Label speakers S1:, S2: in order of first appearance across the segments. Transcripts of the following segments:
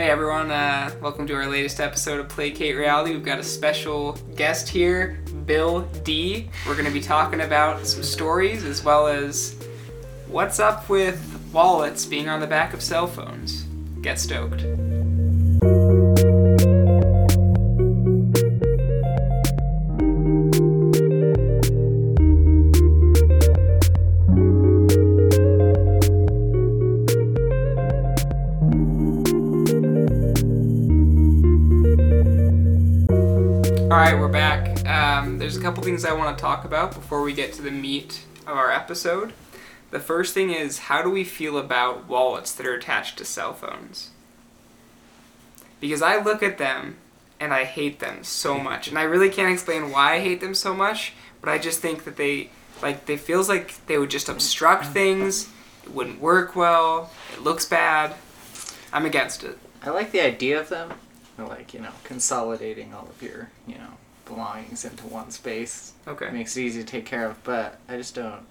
S1: Hey everyone, uh, welcome to our latest episode of Placate Reality. We've got a special guest here, Bill D. We're going to be talking about some stories as well as what's up with wallets being on the back of cell phones. Get stoked. Things I want to talk about before we get to the meat of our episode. The first thing is how do we feel about wallets that are attached to cell phones? Because I look at them and I hate them so much, and I really can't explain why I hate them so much. But I just think that they like they feels like they would just obstruct mm. things. It wouldn't work well. It looks bad. I'm against it.
S2: I like the idea of them. I like, you know, consolidating all of your, you know, belongings into one space. Okay. It
S1: Okay.
S2: makes it easy to take care of, but I just don't.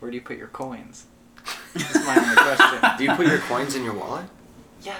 S2: Where do you put your coins? That's my only question.
S3: Do you put your coins in your wallet?
S2: Yeah.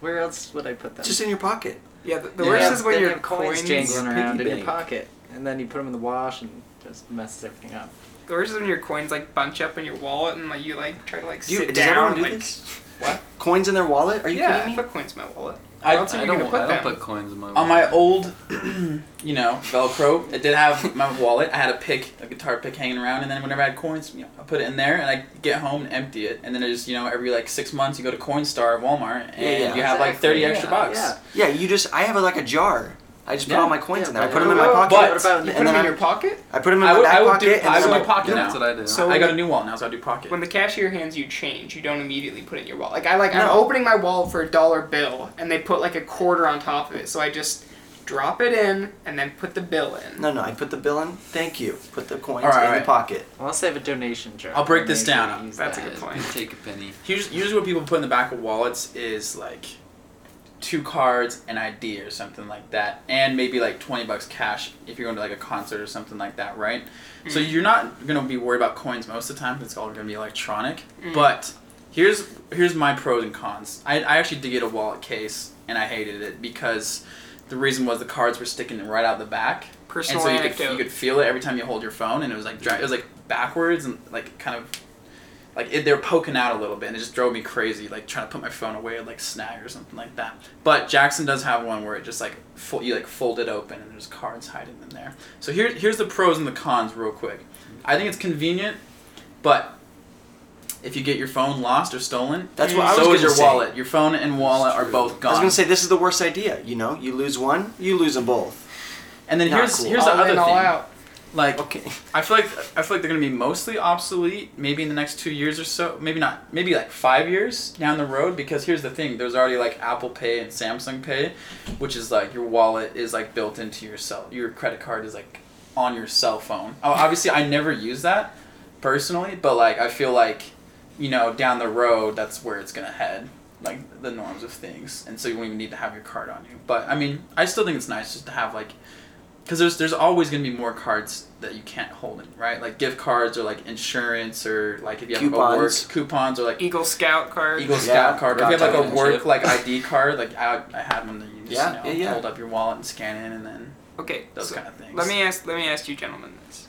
S2: Where else would I put them?
S3: Just in your pocket.
S1: Yeah, the, the
S2: You
S1: worst
S2: have-
S1: is when your
S2: coins,
S1: coins
S2: jangling around
S3: piggy
S2: in your
S3: bank.
S2: pocket, and then you put them in the wash and just messes everything up.
S1: The worst is when your coins like bunch up in your wallet and like you like try to like
S3: Do you,
S1: sit
S3: does
S1: down.
S3: everyone do
S1: like,
S3: this?
S1: What?
S3: Coins in their wallet? Are you
S1: yeah, I
S3: kidding me?
S1: put coins in my wallet.
S4: I,
S1: Where else are
S4: I
S1: you
S4: don't,
S1: gonna put
S4: I don't put coins in my
S5: On my
S4: wallet.
S5: old, you know, Velcro, it did have my wallet. I had a pick, a guitar pick hanging around, and then whenever I had coins, you know, I put it in there, and I get home and empty it, and then I just, you know, every like six months you go to Coinstar at Walmart, and
S3: Yeah, yeah.
S5: you have like thirty extra
S2: yeah,
S5: bucks.
S2: Yeah.
S3: Yeah, you just. I have a, like a jar. I just put
S5: Yeah.
S3: all my coins
S2: Yeah,
S3: in there. I put them in my pocket.
S5: but-
S2: What about
S1: You put
S3: And
S1: them in
S3: I-
S1: your pocket?
S3: I put them in
S5: I
S3: my
S5: would,
S3: back
S5: I would
S3: pocket.
S5: do,
S3: and
S5: I would
S3: I'm
S5: do
S3: like,
S5: pocket
S3: yeah.
S5: now.
S4: That's what I do.
S1: So-
S5: I got a new wallet now, so I do pocket.
S1: When the cashier hands you change, you don't immediately put it in your wallet. Like I like I'm
S3: No.
S1: opening my wallet for a dollar bill and they put like a quarter on top of it, so I just drop it in and then put the bill in.
S3: No, no. I put the bill in. Thank you. Put the coins
S5: All right,
S3: in
S5: all
S3: the
S5: right.
S3: pocket.
S2: Unless they have a donation jar.
S5: I'll break this down.
S2: use
S1: That's a
S2: that.
S1: good point.
S4: Take a penny.
S5: Usually, usually what people put in the back of wallets is like two cards, an ID or something like that, and maybe like twenty bucks cash if you're going to like a concert or something like that, right? So mm. you're not gonna be worried about coins most of the time. It's all gonna be electronic. Mm. But here's here's my pros and cons. I, I actually did get a wallet case and I hated it because the reason was the cards were sticking right out the back.
S1: Personal
S5: and so you could, you could feel it every time you hold your phone, and it was like dry, it was like backwards and like kind of like it, they're poking out a little bit, and it just drove me crazy. Like trying to put my phone away, like snag or something like that. But Jackson does have one where it just like fo- you like fold it open, and there's cards hiding in there. So here here's the pros and the cons real quick. I think it's convenient, but if you get your phone lost or stolen,
S3: That's what I was
S5: so
S3: gonna
S5: is your
S3: say.
S5: wallet. Your phone and wallet are both gone.
S3: I
S5: gone.
S3: was gonna say this is the worst idea. You know, you lose one, you lose them both.
S5: and then
S3: Not
S5: here's
S3: cool.
S5: here's the
S1: all
S5: other
S1: all
S5: thing.
S1: out.
S5: Like
S3: Okay.
S5: I feel like I feel like they're gonna be mostly obsolete, maybe in the next two years or so. Maybe not. Maybe like five years down the road. Because here's the thing: there's already like Apple Pay and Samsung Pay, which is like your wallet is like built into your cell. Your credit card is like on your cell phone. Oh, obviously, I never use that personally, but like I feel like, you know, down the road, that's where it's gonna head. Like the norms of things, and so you won't even need to have your card on you. But I mean, I still think it's nice just to have like because there's there's always gonna be more cards that you can't hold in, right? Like gift cards or like insurance or like if you have like, a work
S3: Coupons.
S5: coupons or like
S1: Eagle Scout card.
S5: Eagle
S3: Yeah,
S5: Scout card. Or if you have like a work
S4: chip.
S5: like ID card, like I, I had one that you just
S3: Yeah,
S5: you know,
S3: yeah, yeah.
S5: hold up your wallet and scan in and then
S1: Okay,
S5: those
S1: so
S5: kind of things.
S1: let me ask let me ask you gentlemen this.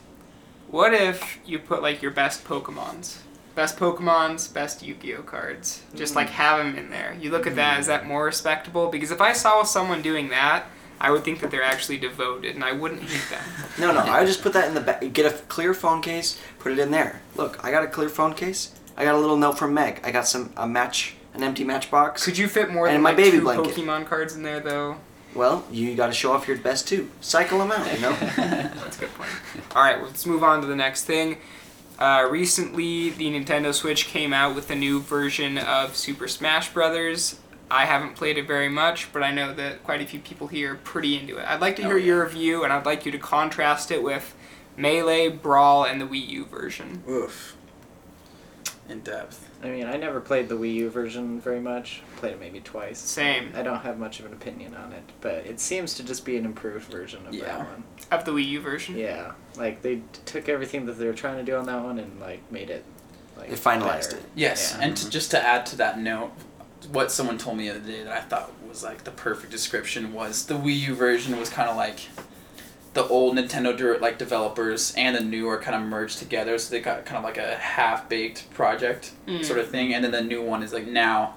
S1: What if you put like your best Pokemons? Best Pokemons, best Yu-Gi-Oh cards. Just like hmm. have them in there. You look at that, is that hmm. more respectable? Because if I saw someone doing that, I would think that they're actually devoted and I wouldn't hate them.
S3: No, no. I would just put that in the back. Get a clear phone case. Put it in there. Look, I got a clear phone case. I got a little note from Meg. I got some a match, an empty matchbox.
S1: Could you fit more
S3: And
S1: than
S3: my
S1: like
S3: baby
S1: two
S3: blanket.
S1: Pokemon cards in there though?
S3: Well, you got to show off your best too. Cycle them out. You know.
S1: That's a good point. All right, let's move on to the next thing. Uh, recently, the Nintendo Switch came out with a new version of Super Smash Brothers. I haven't played it very much, but I know that quite a few people here are pretty into it. I'd like to oh, hear
S5: Oh, yeah.
S1: your review, and I'd like you to contrast it with Melee, Brawl, and the Wii U version.
S5: Oof. In depth.
S2: I mean, I never played the Wii U version very much. Played it maybe twice.
S1: Same.
S2: I don't have much of an opinion on it, but it seems to just be an improved version of
S5: Yeah.
S2: that one.
S1: Of the Wii U version?
S2: Yeah, like they took everything that they were trying to do on that one and like made it like
S3: They finalized
S2: better.
S3: it.
S5: Yes,
S2: Yeah.
S5: and to, just to add to that note, what someone told me the other day that I thought was like the perfect description was the Wii U version was kind of like the old Nintendo dir- like developers and the new are kind of merged together, so they got kind of like a half baked project
S1: Mm.
S5: sort of thing, and then the new one is like now.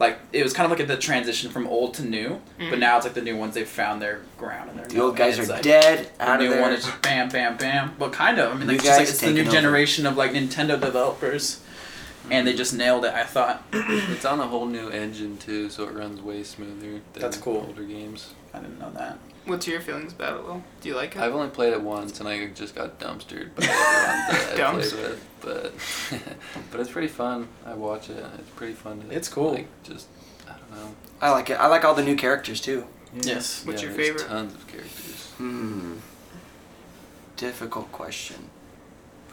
S5: Like it was kind of like the transition from old to new, but
S1: Mm.
S5: now it's like the new ones they've found their ground and they're
S3: The old guys are
S5: like,
S3: dead.
S5: the
S3: Out of
S5: new
S3: there.
S5: one is just bam, bam, bam. But kind of. I mean,
S3: New
S5: like, it's just like it's the new
S3: taking over.
S5: generation of like Nintendo developers, and they just nailed it. I thought.
S4: It's on a whole new engine too, so it runs way smoother than
S5: That's cool.
S4: older games.
S5: I didn't know that.
S1: What's your feelings about it, Will? Do you like it?
S4: I've only played it once, and I just got dumpstered by everyone that I
S1: Dumps.
S4: played with. But but it's pretty fun. I watch it. It's pretty fun. To,
S5: It's cool.
S4: Like just I don't know.
S3: I like it. I like all the new characters too.
S5: Yes.
S1: What's
S4: Yeah,
S1: your favorite?
S4: Tons of characters.
S3: Hmm. Difficult question.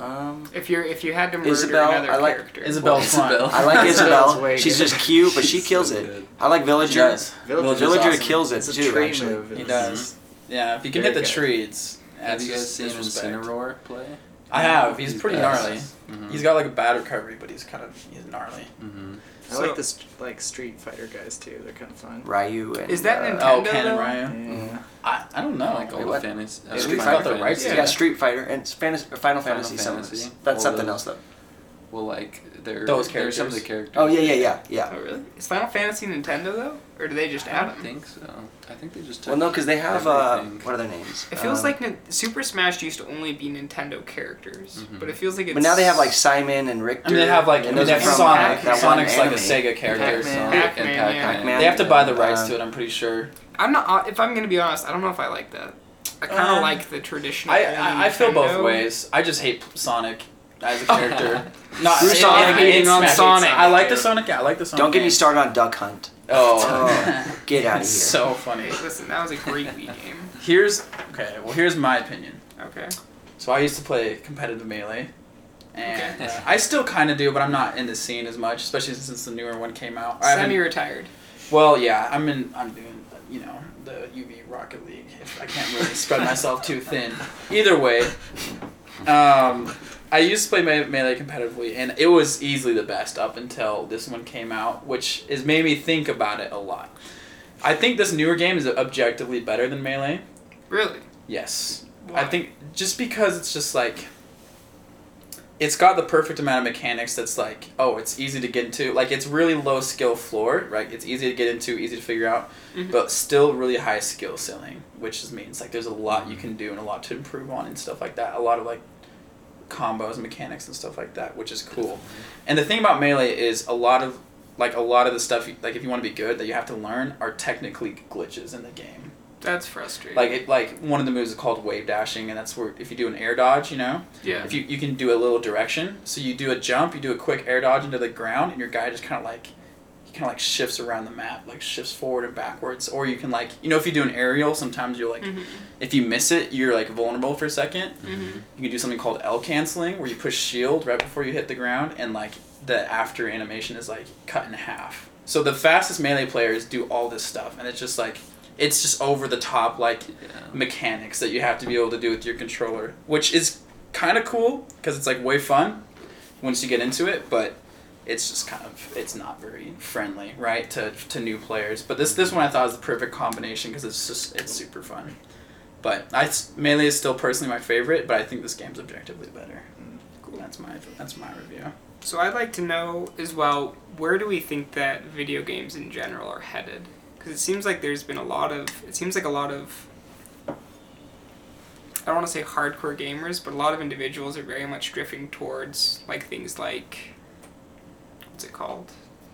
S3: Um.
S1: If you're if you had to murder
S3: Isabel,
S1: another
S3: I like-
S1: character,
S5: Isabel's fun.
S4: Isabel.
S3: I like Isabel. She's just cute, but she
S4: So
S3: kills it. I like
S5: He
S3: Villager.
S5: does.
S2: Villager's
S3: Villager
S5: awesome.
S3: kills it
S2: It's a
S3: too.
S2: tree
S3: actually.
S2: move.
S5: He
S2: It's-
S5: does. Yeah, if you can
S2: Very
S5: hit the
S2: good.
S5: tree, it's.
S4: Have you guys seen
S5: disrespect.
S4: Incineroar play?
S5: I have. He's pretty
S4: badass.
S5: gnarly.
S4: Mhm.
S5: He's got like a bad recovery, but he's kind of he's gnarly.
S4: Mhm.
S2: I
S1: So-
S2: like the st- like Street Fighter guys too. They're kind of fun.
S3: Ryu and.
S1: Is that
S3: uh,
S1: Nintendo?
S5: Oh, Ken and
S1: though?
S5: Ryan.
S2: Yeah.
S5: I, I don't know.
S4: I like all
S3: what?
S4: the fantasy. uh,
S3: Street
S5: Final
S3: Fighter.
S5: Fantasy.
S3: Yeah,
S5: Yeah.
S3: Street Fighter and Spanish, Final,
S4: Final
S3: Fantasy. some
S4: Fantasy.
S3: That's
S4: All
S3: something
S4: the-
S3: else though.
S4: Well, like they're
S5: Those
S4: they're some of the
S5: characters.
S4: characters.
S3: Oh yeah, yeah, yeah, yeah.
S1: Oh really? Is Final Fantasy Nintendo though, or do they just
S4: I
S1: add
S4: don't
S1: them?
S4: think so. I think they just.
S3: Well, no, because they have uh,
S4: everything.
S3: what are their names?
S1: It feels
S3: Um,
S1: like Nin- Super Smash used to only be Nintendo characters,
S4: Mhm.
S1: but it feels like it's.
S3: But now they have like Simon and Richter.
S5: I mean, they have like
S3: and
S5: they
S3: those
S5: have
S3: are from
S5: Sonic.
S3: that one
S5: Sonic's like a
S3: anime.
S5: Sega character.
S2: Pac-Man.
S5: So.
S1: Pac-Man,
S4: and
S1: yeah.
S4: Pac-Man.
S3: Pac-Man.
S5: They have to buy the rights
S3: Um,
S5: to it. I'm pretty sure.
S1: I'm not. uh, If I'm gonna be honest, I don't know if I like that. I kind of
S5: Um,
S1: like the traditional.
S5: I, I I feel both
S1: Nintendo.
S5: ways. I just hate Sonic as a character. Not
S1: Bruce
S5: it-
S1: Sonic
S5: it-
S1: hating on Sonic.
S5: I like the Sonic. I like the Sonic.
S3: Don't get me started on Duck Hunt.
S5: Oh,
S3: Oh, get out of here.
S5: So funny.
S1: Listen, that was a great Wii game.
S5: Here's okay. Well, here's my opinion.
S1: Okay.
S5: So I used to play competitive melee, and
S1: Okay.
S5: uh, I still kind of do, but I'm not in the scene as much, especially since the newer one came out. I haven't-
S1: Semi-retired.
S5: Well, yeah, I'm in. I'm doing, you know, the UV Rocket League. If I can't really spread myself too thin. Either way, um, I used to play Me- melee competitively, and it was easily the best up until this one came out, which has made me think about it a lot. I think this newer game is objectively better than melee.
S1: Really?
S5: Yes,
S1: Why?
S5: I think just because it's just like. It's got the perfect amount of mechanics that's like, oh, it's easy to get into. Like, it's really low skill floor, right? It's easy to get into, easy to figure out,
S1: Mhm.
S5: but still really high skill ceiling, which just means like there's a lot you can do and a lot to improve on and stuff like that. A lot of like combos and mechanics and stuff like that, which is cool. And the thing about melee is a lot of like a lot of the stuff like if you want to be good that you have to learn are technically glitches in the game.
S1: That's frustrating.
S5: Like it, like one of the moves is called wave dashing, and that's where if you do an air dodge, you know,
S1: yeah.
S5: if you you can do a little direction. So you do a jump, you do a quick air dodge into the ground, and your guy just kind of like kind of like shifts around the map, like shifts forward and backwards. Or you can like you know if you do an aerial, sometimes you're like
S1: Mhm.
S5: if you miss it, you're like vulnerable for a second.
S1: Mhm.
S5: You can do something called L canceling, where you push shield right before you hit the ground, and like the after animation is like cut in half. So the fastest melee players do all this stuff, and it's just like it's just over the top like
S4: Yeah.
S5: mechanics that you have to be able to do with your controller, which is kind of cool because it's like way fun once you get into it, but it's just kind of it's not very friendly, right, to, to new players. But this this one I thought was the perfect combination because it's just it's super fun. But I melee is still personally my favorite, but I think this game's objectively better.
S1: Cool.
S5: That's my that's my review.
S1: So I'd like to know as well, where do we think that video games in general are headed? Because it seems like there's been a lot of, it seems like a lot of, I don't want to say hardcore gamers, but a lot of individuals are very much drifting towards like things like, what's it called?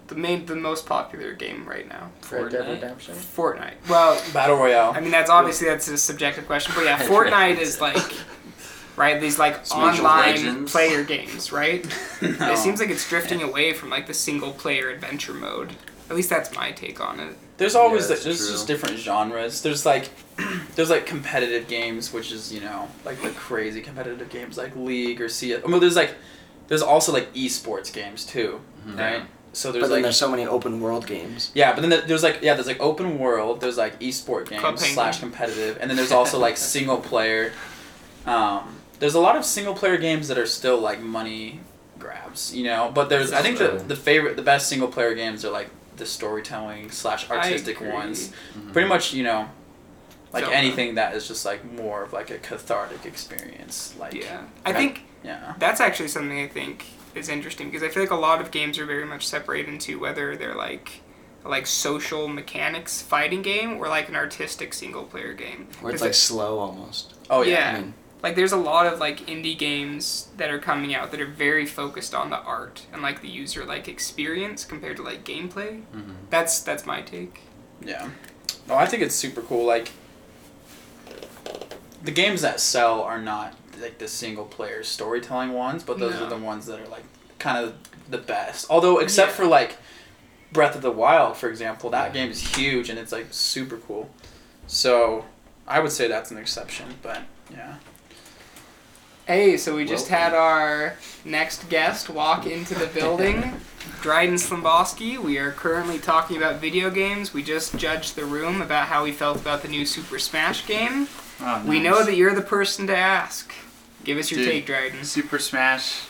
S1: The main, the most popular game right now,
S2: Red Dead
S4: Fortnite?
S2: Redemption.
S1: Fortnite. Well,
S5: Battle Royale.
S1: I mean that's obviously that's a subjective question, but yeah, Fortnite is like, right? These like
S4: Smash
S1: online
S4: Legends.
S1: player games, right?
S5: No.
S1: It seems like it's drifting away from like the single player adventure mode. At least that's my take on it.
S5: There's always
S4: Yeah,
S5: like,
S4: that's
S5: there's
S4: true.
S5: just different genres. There's like there's like competitive games, which is you know like the crazy competitive games like League or CS. I mean, there's like there's also like esports games too,
S4: Mhm.
S5: right? So there's
S3: But then
S5: like
S3: there's so many open world games.
S5: yeah, but then there's like yeah, there's like open world. There's like esport games
S1: Club
S5: slash competitive, and then there's also like single player. Um, there's a lot of single player games that are still like money grabs, you know. But there's I think the the favorite the best single player games are like the storytelling slash artistic ones.
S4: Mm-hmm.
S5: Pretty much, you know, like
S1: Zelda.
S5: anything that is just like more of like a cathartic experience. Like
S1: Yeah, I
S5: Right.
S1: think
S5: yeah.
S1: that's actually something I think is interesting because I feel like a lot of games are very much separated into whether they're like like social mechanics fighting game or like an artistic single player game.
S3: Where it's
S1: 'Cause
S3: like
S1: it-
S3: slow almost.
S5: Oh yeah.
S1: Yeah.
S3: I mean,
S1: like there's a lot of like indie games that are coming out that are very focused on the art and like the user like experience compared to like gameplay.
S4: Mm-hmm.
S1: That's that's my take.
S5: Yeah. No, I think it's super cool. Like the games that sell are not like the single player storytelling ones, but those
S1: No.
S5: are the ones that are like kind of the best. Although except
S1: Yeah.
S5: for like Breath of the Wild, for example, that game is huge and it's like super cool. So I would say that's an exception, but yeah.
S1: Hey, so we just
S3: Welcome.
S1: had our next guest walk into the building. Dryden Slimbowski. We are currently talking about video games. We just judged the room about how we felt about the new Super Smash game.
S6: Oh,
S1: We know that you're the person to ask. Give us your
S6: Dude.
S1: take, Dryden.
S6: Super Smash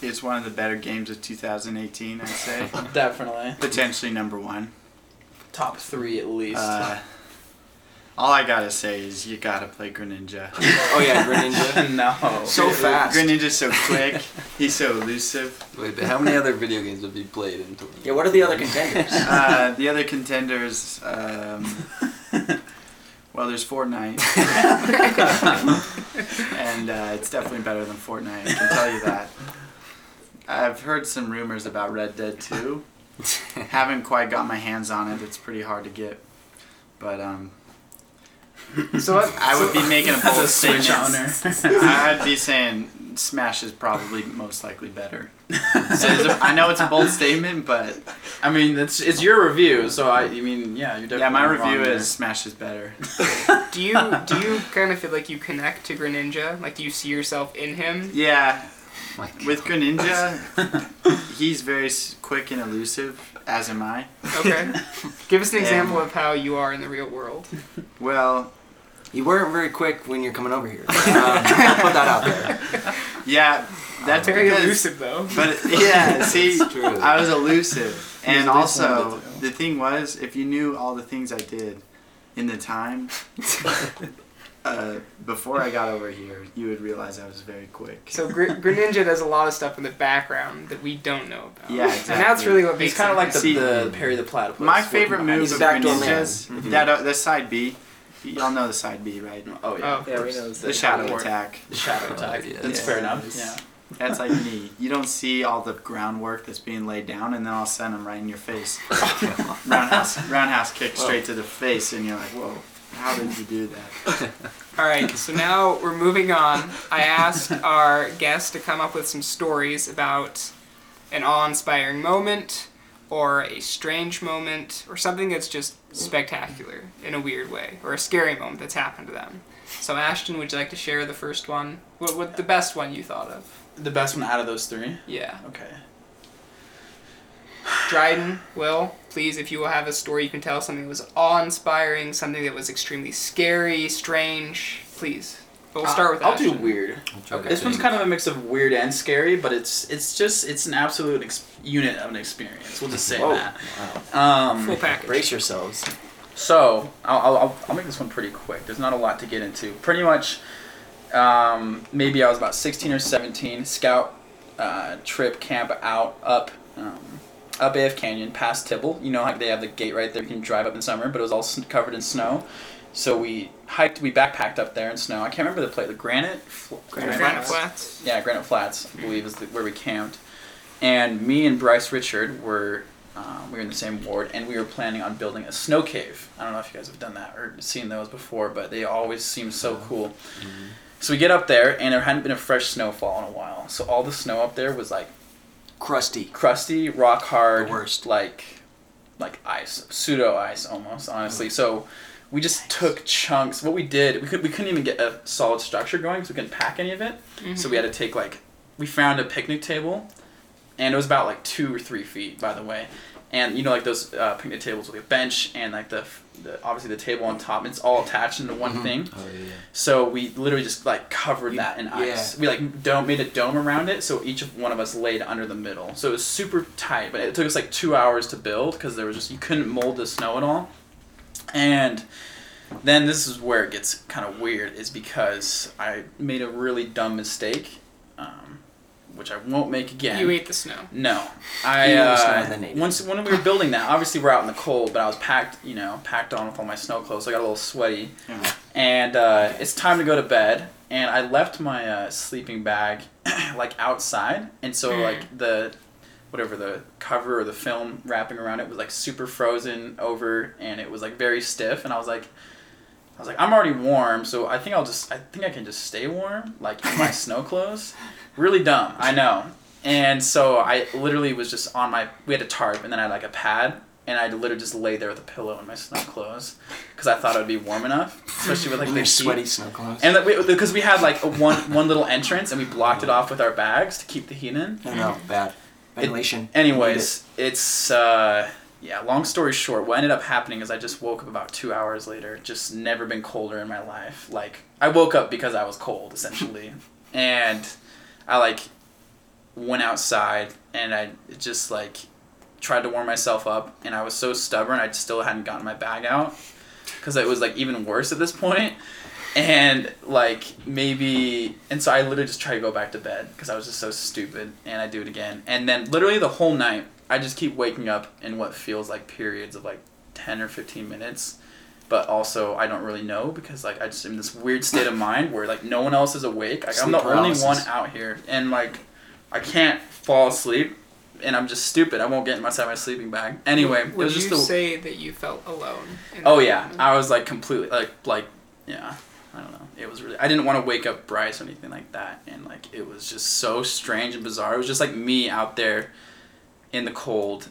S6: is one of the better games of 2018. I'd say
S5: Definitely.
S6: potentially number one.
S5: Top three at least.
S6: Uh, all I gotta say is you gotta play Greninja.
S3: oh yeah, Greninja.
S5: no.
S3: So fast.
S6: Greninja's so quick. He's so elusive.
S4: Wait, but how many other video games have you played in total?
S3: Yeah, what are the other contenders?
S6: Uh, the other contenders, um, well, there's Fortnite, and uh, it's definitely better than Fortnite. I can tell you that. I've heard some rumors about Red Dead 2. Haven't quite got my hands on it. It's pretty hard to get, but um,
S1: So what,
S6: I would be making a bold statement. I'd be saying Smash is probably most likely better. So it's a- I know it's a bold statement, but
S5: I mean, it's it's your review, so I, I mean, yeah, you're definitely
S6: yeah, my
S5: not
S6: review
S5: wrong there.
S6: is Smash is better.
S1: do you do you kind of feel like you connect to Greninja? Like do you see yourself in him?
S6: Yeah,
S4: My
S6: with Greninja, he's very quick and elusive, as am I.
S1: Okay. Give us an
S6: And-
S1: example of how you are in the real world.
S6: Well,
S3: You weren't very quick when you're coming over here. Um, put that out there.
S6: yeah, that's
S1: Very
S6: because.
S1: elusive though.
S6: But yeah, see,
S3: true.
S6: I was elusive, and
S5: He's
S6: also the thing was, if you knew all the things I did in the time uh, before I got over here, you would realize I was very quick.
S1: So Gr- Greninja does a lot of stuff in the background that we don't know about.
S6: Yeah,
S1: And that's really what makes.
S5: He's kind of like the,
S6: See,
S5: the Perry the Platypus.
S6: My favorite
S5: behind
S6: move of
S3: backdoor
S6: Greninja's,
S3: man. Mhm.
S6: that uh, the side B, y'all know the side B, right?
S5: Oh yeah.
S1: Oh, of
S2: Yeah, we know
S6: The shadow
S5: Or-
S6: attack.
S5: The shadow oh, attack.
S4: yeah.
S5: That's
S6: Yeah.
S5: fair enough. Yeah.
S6: That's like me. You don't see all the groundwork that's being laid down, and then I'll send them right in your face. roundhouse, roundhouse kick straight to the face, and you're like, whoa, how did you do that?
S1: All right, so now we're moving on. I asked our guest to come up with some stories about an awe-inspiring moment or a strange moment or something that's just spectacular in a weird way or a scary moment that's happened to them. So Ashton, would you like to share the first one? What, what the best one you thought of?
S5: The best one out of those three.
S1: Yeah.
S5: Okay.
S1: Dryden, Will, please, if you will have a story you can tell, something that was awe-inspiring, something that was extremely scary, strange, please. But we'll start with
S5: I'll do
S1: Ashton.
S5: weird.
S1: Okay.
S5: This one's kind of a mix of weird and scary, but it's it's just it's an absolute ex- unit of an experience. We'll just say
S3: Whoa.
S5: that.
S3: Wow.
S5: Um,
S1: Full package.
S3: Brace yourselves.
S5: So I'll, I'll, I'll, I'll make this one pretty quick. There's not a lot to get into. Pretty much, um, maybe I was about 16 or 17. Scout uh, trip camp out up um, up AF Canyon past Tibble. You know how they have the gate right there. You can drive up in summer, but it was all covered in snow. So we hiked, we backpacked up there in snow. I can't remember the place. The Granite. Fl-
S3: Granite
S1: Granite Flats.
S5: yeah, Granite Flats, I believe, is the, where we camped. And me and Bryce Richard were um, we were in the same ward, and we were planning on building a snow cave. I don't know if you guys have done that or seen those before, but they always seem so cool. So we get up there, and there hadn't been a fresh snowfall in a while. So all the snow up there was like
S3: Crusty.
S5: crusty, rock hard,
S3: The worst.
S5: like like ice, pseudo ice almost, honestly. So we just took chunks. What we did, we could we couldn't even get a solid structure going because we couldn't pack any of it. So we had to take like we found a picnic table, and it was about like two or three feet, by the way. and you know like those uh, picnic tables with a bench and like the, the obviously the table on top. It's all attached into one
S3: Mhm.
S5: thing.
S4: Oh yeah.
S5: So we literally just like covered
S3: You-
S5: that in ice.
S3: yeah.
S5: We like dome made a dome around it, so each of one of us laid under the middle. So it was super tight, but it took us like two hours to build because there was just you couldn't mold the snow at all. And then this is where it gets kind of weird, is because I made a really dumb mistake, um, which I won't make again.
S1: You ate the snow.
S5: No, I
S3: You were snower
S5: uh,
S3: than native.
S5: once when we were building that. Obviously, we're out in the cold, but I was packed, you know, packed on with all my snow clothes. So I got a little sweaty,
S6: Yeah.
S5: and uh, it's time to go to bed. And I left my uh, sleeping bag like outside, and so
S1: Mm.
S5: like the whatever the cover or the film wrapping around it was like super frozen over, and it was like very stiff. And I was like. I was like, I'm already warm, so I think I'll just, I think I can just stay warm, like in my snow clothes. Really dumb, I know. And so I literally was just on my. We had a tarp, and then I had like a pad, and I literally just lay there with a pillow in my snow clothes, because I thought it would be warm enough, especially with like the
S3: sweaty snow clothes.
S5: And because we had like a one one little entrance, and we blocked it off with our bags to keep the heat in.
S3: no, no, bad. Ventilation.
S5: Anyways, it's uh, yeah. Long story short, what ended up happening is I just woke up about two hours later. Just never been colder in my life. Like I woke up because I was cold essentially, and I like went outside and I just like tried to warm myself up, and I was so stubborn I still hadn't gotten my bag out because it was like even worse at this point. And like maybe, and so I literally just try to go back to bed because I was just so stupid, and I do it again. And then literally the whole night, I just keep waking up in what feels like periods of like ten or fifteen minutes, but also I don't really know because like I just am in this weird state of mind where like no one else is awake. Like I'm
S3: Sleep
S5: the only one out here, and like I can't fall asleep, and I'm just stupid. I won't get inside my sleeping bag. Anyway, it
S1: would
S5: was just
S1: you
S5: the
S1: say that you felt alone?
S5: Oh yeah,
S1: moment?
S5: I was like completely like like yeah. I. It was really. I didn't want to wake up Bryce or anything like that, and like it was just so strange and bizarre. It was just like me out there in the cold,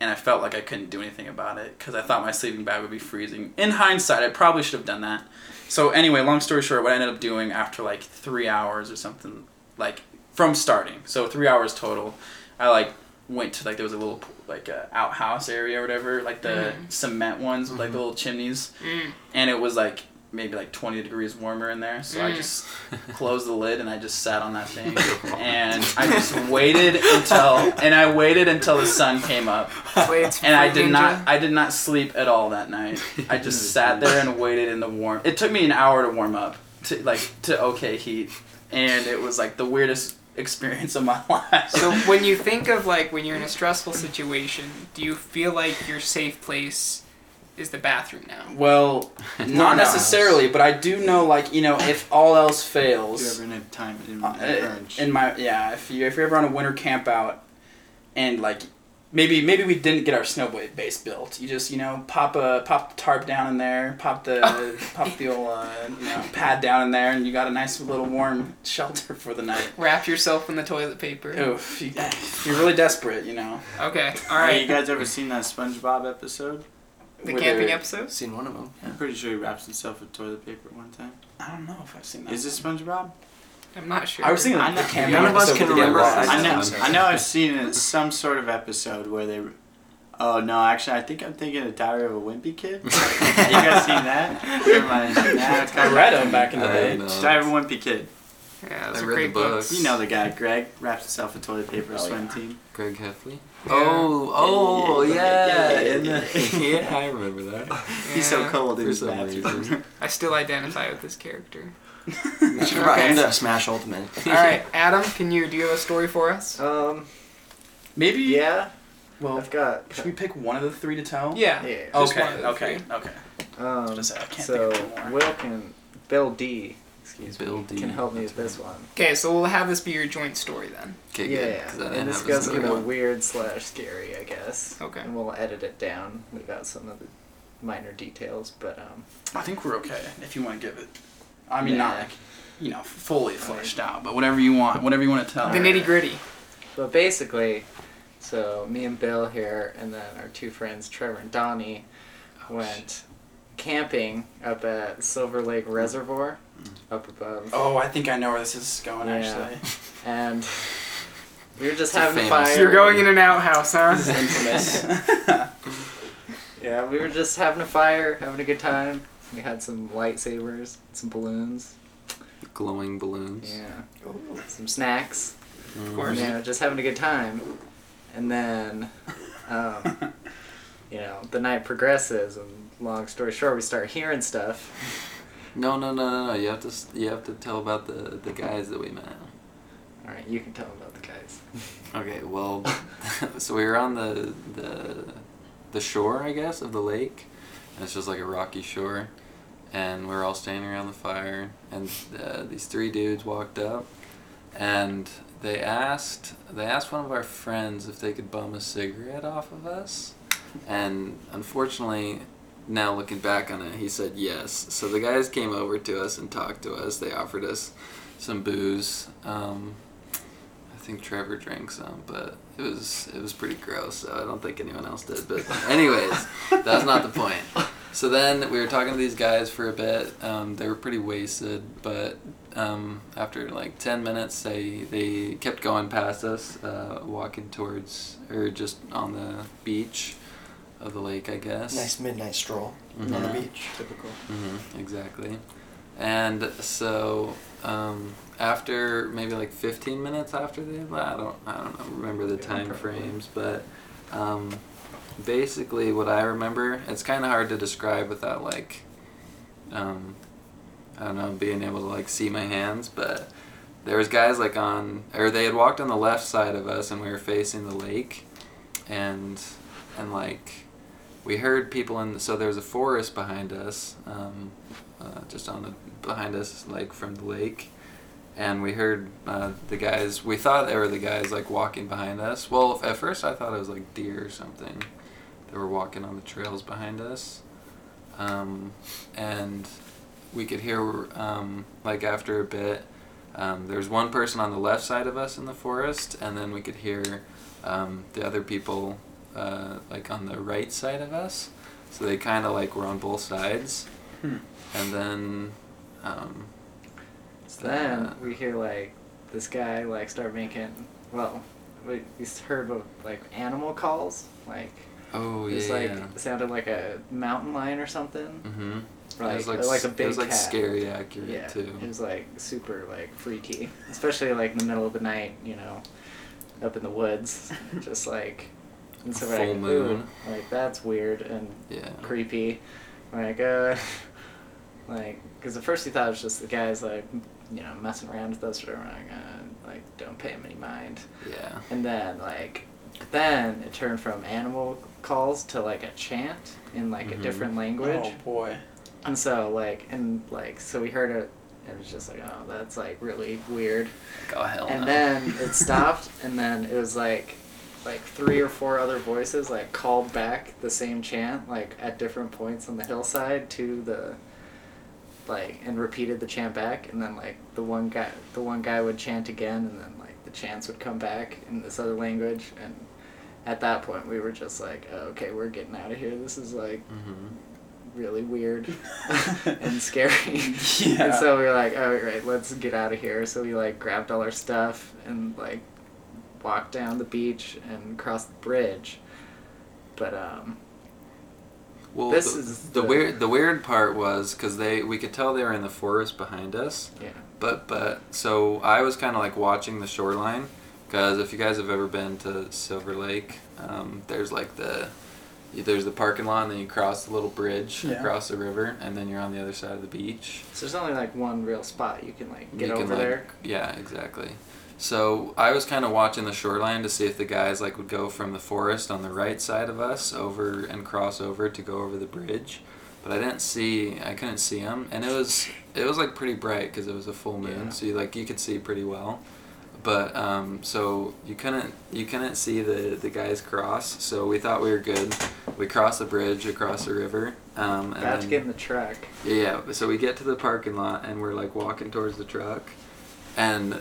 S5: and I felt like I couldn't do anything about it because I thought my sleeping bag would be freezing. In hindsight, I probably should have done that. So anyway, long story short, what I ended up doing after like three hours or something, like from starting, so three hours total, I like went to like there was a little like uh, outhouse area or whatever, like the
S1: Mhm.
S5: cement ones with like the little chimneys,
S1: Mm.
S5: and it was like maybe like 20 degrees warmer in there so i
S1: Mm.
S5: just closed the lid and i just sat on that thing. And i just waited until and i waited until the sun came up.
S1: Some
S5: and i did
S1: Ninja.
S5: not i did not sleep at all that night. I just sat there and waited in the warm it took me an hour to warm up to like to okay heat. And it was like the weirdest experience of my life.
S1: So when you think of like when you're in a stressful situation, do you feel like your safe place is the bathroom now?
S5: well not
S1: no.
S5: necessarily but i do know like you know if all else
S6: If
S5: fails
S6: you're ever in a time in
S5: Uh, in my yeah, if you if you're ever on a winter camp out, and like maybe maybe we didn't get our snow base built, you just you know pop a pop the tarp down in there, pop the pop the old uh, you know pad down in there, and you got a nice little warm shelter for the night.
S1: Wrap yourself in the toilet paper.
S5: Oof, you, you're really desperate, you know.
S1: Okay, all
S6: All right,
S1: right.
S6: you guys ever seen that SpongeBob episode?
S1: The
S5: Were
S1: camping episode.
S3: Seen one of them.
S6: I'm pretty sure he wraps himself with toilet paper at one time.
S5: I don't know if I've seen that.
S6: Is it SpongeBob?
S1: I'm not sure.
S5: I was thinking
S6: I
S5: of the
S6: know-
S5: camping
S3: none of us can remember.
S6: I know. I know. I've seen it, some sort of episode where they. Oh no! Actually, I think I'm thinking of Diary of a Wimpy Kid. you guys seen that? Never mind. Nah,
S5: I read them back in the day.
S6: Diary of a Wimpy Kid.
S1: Yeah, those
S4: I
S1: are
S4: read
S1: great
S4: the
S1: books.
S4: books.
S6: You know the guy, Greg, wraps himself in toilet paper,
S5: Oh,
S6: swim
S5: yeah.
S6: team.
S4: Greg Heffley.
S1: Yeah.
S4: Oh, oh,
S6: Yeah,
S4: yeah,
S6: yeah, yeah, yeah,
S4: the- yeah, I remember that.
S6: He's so cold in
S4: For
S6: his
S4: some
S6: bathroom.
S4: reason.
S1: I still identify with this character.
S3: You should brought
S1: Okay.
S3: him to Smash Ultimate.
S1: All right, Adam, can you do you have a story for us?
S2: Um,
S5: Maybe.
S2: yeah,
S5: Well,
S2: I've got.
S5: should we pick one of the three to tell?
S1: Yeah.
S2: Yeah.
S1: Just
S5: Okay.
S1: one of the
S5: Okay.
S1: three.
S5: Okay.
S2: Um,
S5: I can't
S2: so
S5: think of.
S2: Will can Bill D. Excuse
S4: Bill
S2: me. Can help me with this one.
S1: Okay, so we'll have this be your joint story then.
S4: Okay,
S2: yeah,
S4: good. 'cause I didn't
S2: and this
S4: have a
S2: goes
S4: story
S2: kind of
S4: one.
S2: weird slash scary, I guess.
S1: Okay.
S2: And we'll edit it down. We got some of the minor details, but um,
S5: I think we're okay if you want to give it. I mean, not
S2: Nah.
S5: like, you know, fully fleshed out, but whatever you want, whatever you want to tell.
S1: The nitty gritty.
S2: but basically, so me and Bill here, and then our two friends Trevor and Donnie, went camping up at Silver Lake Reservoir, up above.
S5: Oh, I think I know where this is going
S2: Yeah.
S5: actually.
S2: And we were just
S4: It's a
S2: having a
S4: famous-
S2: fire.
S1: You're going in an outhouse, huh?
S5: This is infamous.
S2: Yeah, we were just having a fire, having a good time. We had some lightsabers, some balloons.
S4: Glowing balloons.
S2: Yeah, some snacks.
S4: Of
S1: course.
S2: Yeah, just having a good time. And then, um, you know, the night progresses, and long story short, we start hearing stuff.
S4: No, no, no, no, no. You have to you have to tell about the the guys that we met.
S2: All right, you can tell about the guys.
S4: Okay, well, so we were on the the the shore, I guess, of the lake, and it's just like a rocky shore, and we are all standing around the fire, and uh, these three dudes walked up, and they asked they asked one of our friends if they could bum a cigarette off of us, and unfortunately. Now looking back on it, he said yes. So the guys came over to us and talked to us. They offered us some booze. Um, I think Trevor drank some, but it was it was pretty gross. So I don't think anyone else did. But anyways, that's not the point. So then we were talking to these guys for a bit. Um, they were pretty wasted, but um, after like ten minutes, they they kept going past us, uh, walking towards or just on the beach of the lake, I guess.
S3: Nice midnight stroll on the
S4: Mhm.
S3: beach.
S2: Typical.
S4: hmm exactly. And so um, after maybe like 15 minutes after they I don't I don't know remember the
S2: Yeah,
S4: time
S2: probably.
S4: frames, but um, basically what I remember, it's kind of hard to describe without like um, I don't know being able to like see my hands, but there was guys like on or they had walked on the left side of us and we were facing the lake, and and like we heard people in the, so there was a forest behind us um, uh, just on the behind us like from the lake. And we heard uh, the guys we thought they were the guys like walking behind us. Well at first i thought it was like deer or something. They were walking on the trails behind us. Um, and we could hear um, like after a bit um, there's one person on the left side of us in the forest and then we could hear um, the other people uh, like on the right side of us so they kind of like were on both sides
S5: Hmm.
S4: and then um,
S2: So then we hear like this guy like start making well, we heard of like animal calls like
S4: oh yeah
S2: it's like
S4: yeah.
S2: it sounded like a mountain lion or something.
S4: mm-hmm.
S2: Like,
S4: it was like,
S2: like a big
S4: it was like
S2: cat.
S4: scary accurate
S2: Yeah,
S4: too
S2: it was like super like freaky, especially like in the middle of the night, you know, up in the woods, just like. And so we're
S4: Full
S2: like, "Ooh,"
S4: moon.
S2: like that's weird and
S4: yeah
S2: creepy. Like, uh, like, because at first we thought it was just the guys like, you know, messing around with us, or like, uh, like don't pay him any mind.
S4: yeah
S2: And then like, then it turned from animal calls to like a chant in like
S4: Mhm.
S2: a different language.
S5: Oh boy.
S2: And so like and like so we heard it and it was just like, oh that's like really weird.
S4: oh hell
S2: and
S4: no.
S2: then it stopped and then it was like like three or four other voices like called back the same chant like at different points on the hillside to the like and repeated the chant back and then like the one guy the one guy would chant again and then like the chants would come back in this other language and at that point we were just like oh, okay we're getting out of here this is like
S4: mm-hmm.
S2: really weird and scary
S5: Yeah.
S2: and so we were like, all right, let's get out of here. So we like grabbed all our stuff and like walked down the beach and cross the bridge. But um,
S4: well
S2: This
S4: the,
S2: is
S4: the
S2: the-
S4: weird the weird part was because they we could tell they were in the forest behind us
S2: yeah,
S4: But but so I was kind of like watching the shoreline because if you guys have ever been to Silver Lake, um, there's like the there's the parking lot and then you cross the little bridge
S5: Yeah.
S4: across the river and then you're on the other side of the beach.
S2: so there's only like one real spot you can like get
S4: You can,
S2: over
S4: like-
S2: there.
S4: Yeah, exactly. So I was kind of watching the shoreline to see if the guys like would go from the forest on the right side of us over and cross over to go over the bridge, but I didn't see. I couldn't see them, and it was it was like pretty bright because it was a full moon,
S2: Yeah.
S4: so you, like you could see pretty well. But um, so you couldn't you couldn't see the the guys cross. So we thought we were good. We crossed the bridge across the river. Um, and
S2: About to
S4: then-
S2: get in the truck.
S4: yeah, so we get to the parking lot and we're like walking towards the truck, and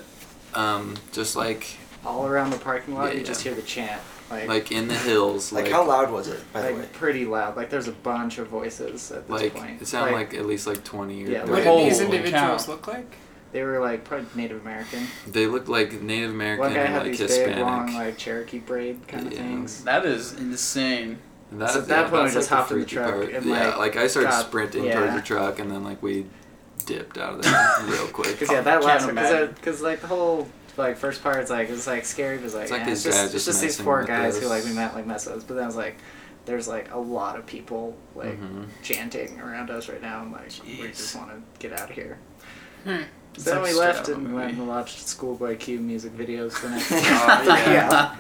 S4: um, just like
S2: All around the parking lot,
S4: Yeah,
S2: you just hear the chant. Like,
S4: like in the hills,
S3: Like,
S4: like
S3: how loud was it, by the way?
S2: like pretty loud. Like there's a bunch of voices at this
S4: like
S2: point.
S4: it sounded like, at least like twenty or
S2: Yeah,
S1: What
S2: like-
S1: did these individuals
S5: cow.
S1: look like?
S2: They were like probably Native American.
S4: They looked like Native American
S2: One guy
S4: and
S2: had
S4: like
S2: these
S4: Hispanic.
S2: big, long, like Cherokee braid kind of
S4: Yeah.
S2: things.
S5: That is insane.
S4: And that,
S2: So at that
S4: yeah,
S2: point, we
S4: that's,
S2: just
S4: like,
S2: hopped in the truck
S4: part.
S2: and,
S4: yeah,
S2: like,
S4: like I started
S2: got-
S4: sprinting
S2: yeah.
S4: towards the truck, and then like we dipped out of there real quick.
S2: Cause yeah, that last
S5: imagine.
S2: because like the whole like first part is like it's like scary, but it's like,
S4: It's like these
S2: it's just,
S4: guys
S2: it's
S4: just
S2: just these four
S4: with
S2: guys who like we met like mess us. But then I was like, there's like a lot of people like
S4: Mhm.
S2: chanting around us right now, and like we just want to get out of here.
S1: Hmm.
S2: Then we left
S5: out of a
S2: and went and watched Schoolboy Q music videos for the next.
S6: Oh, yeah.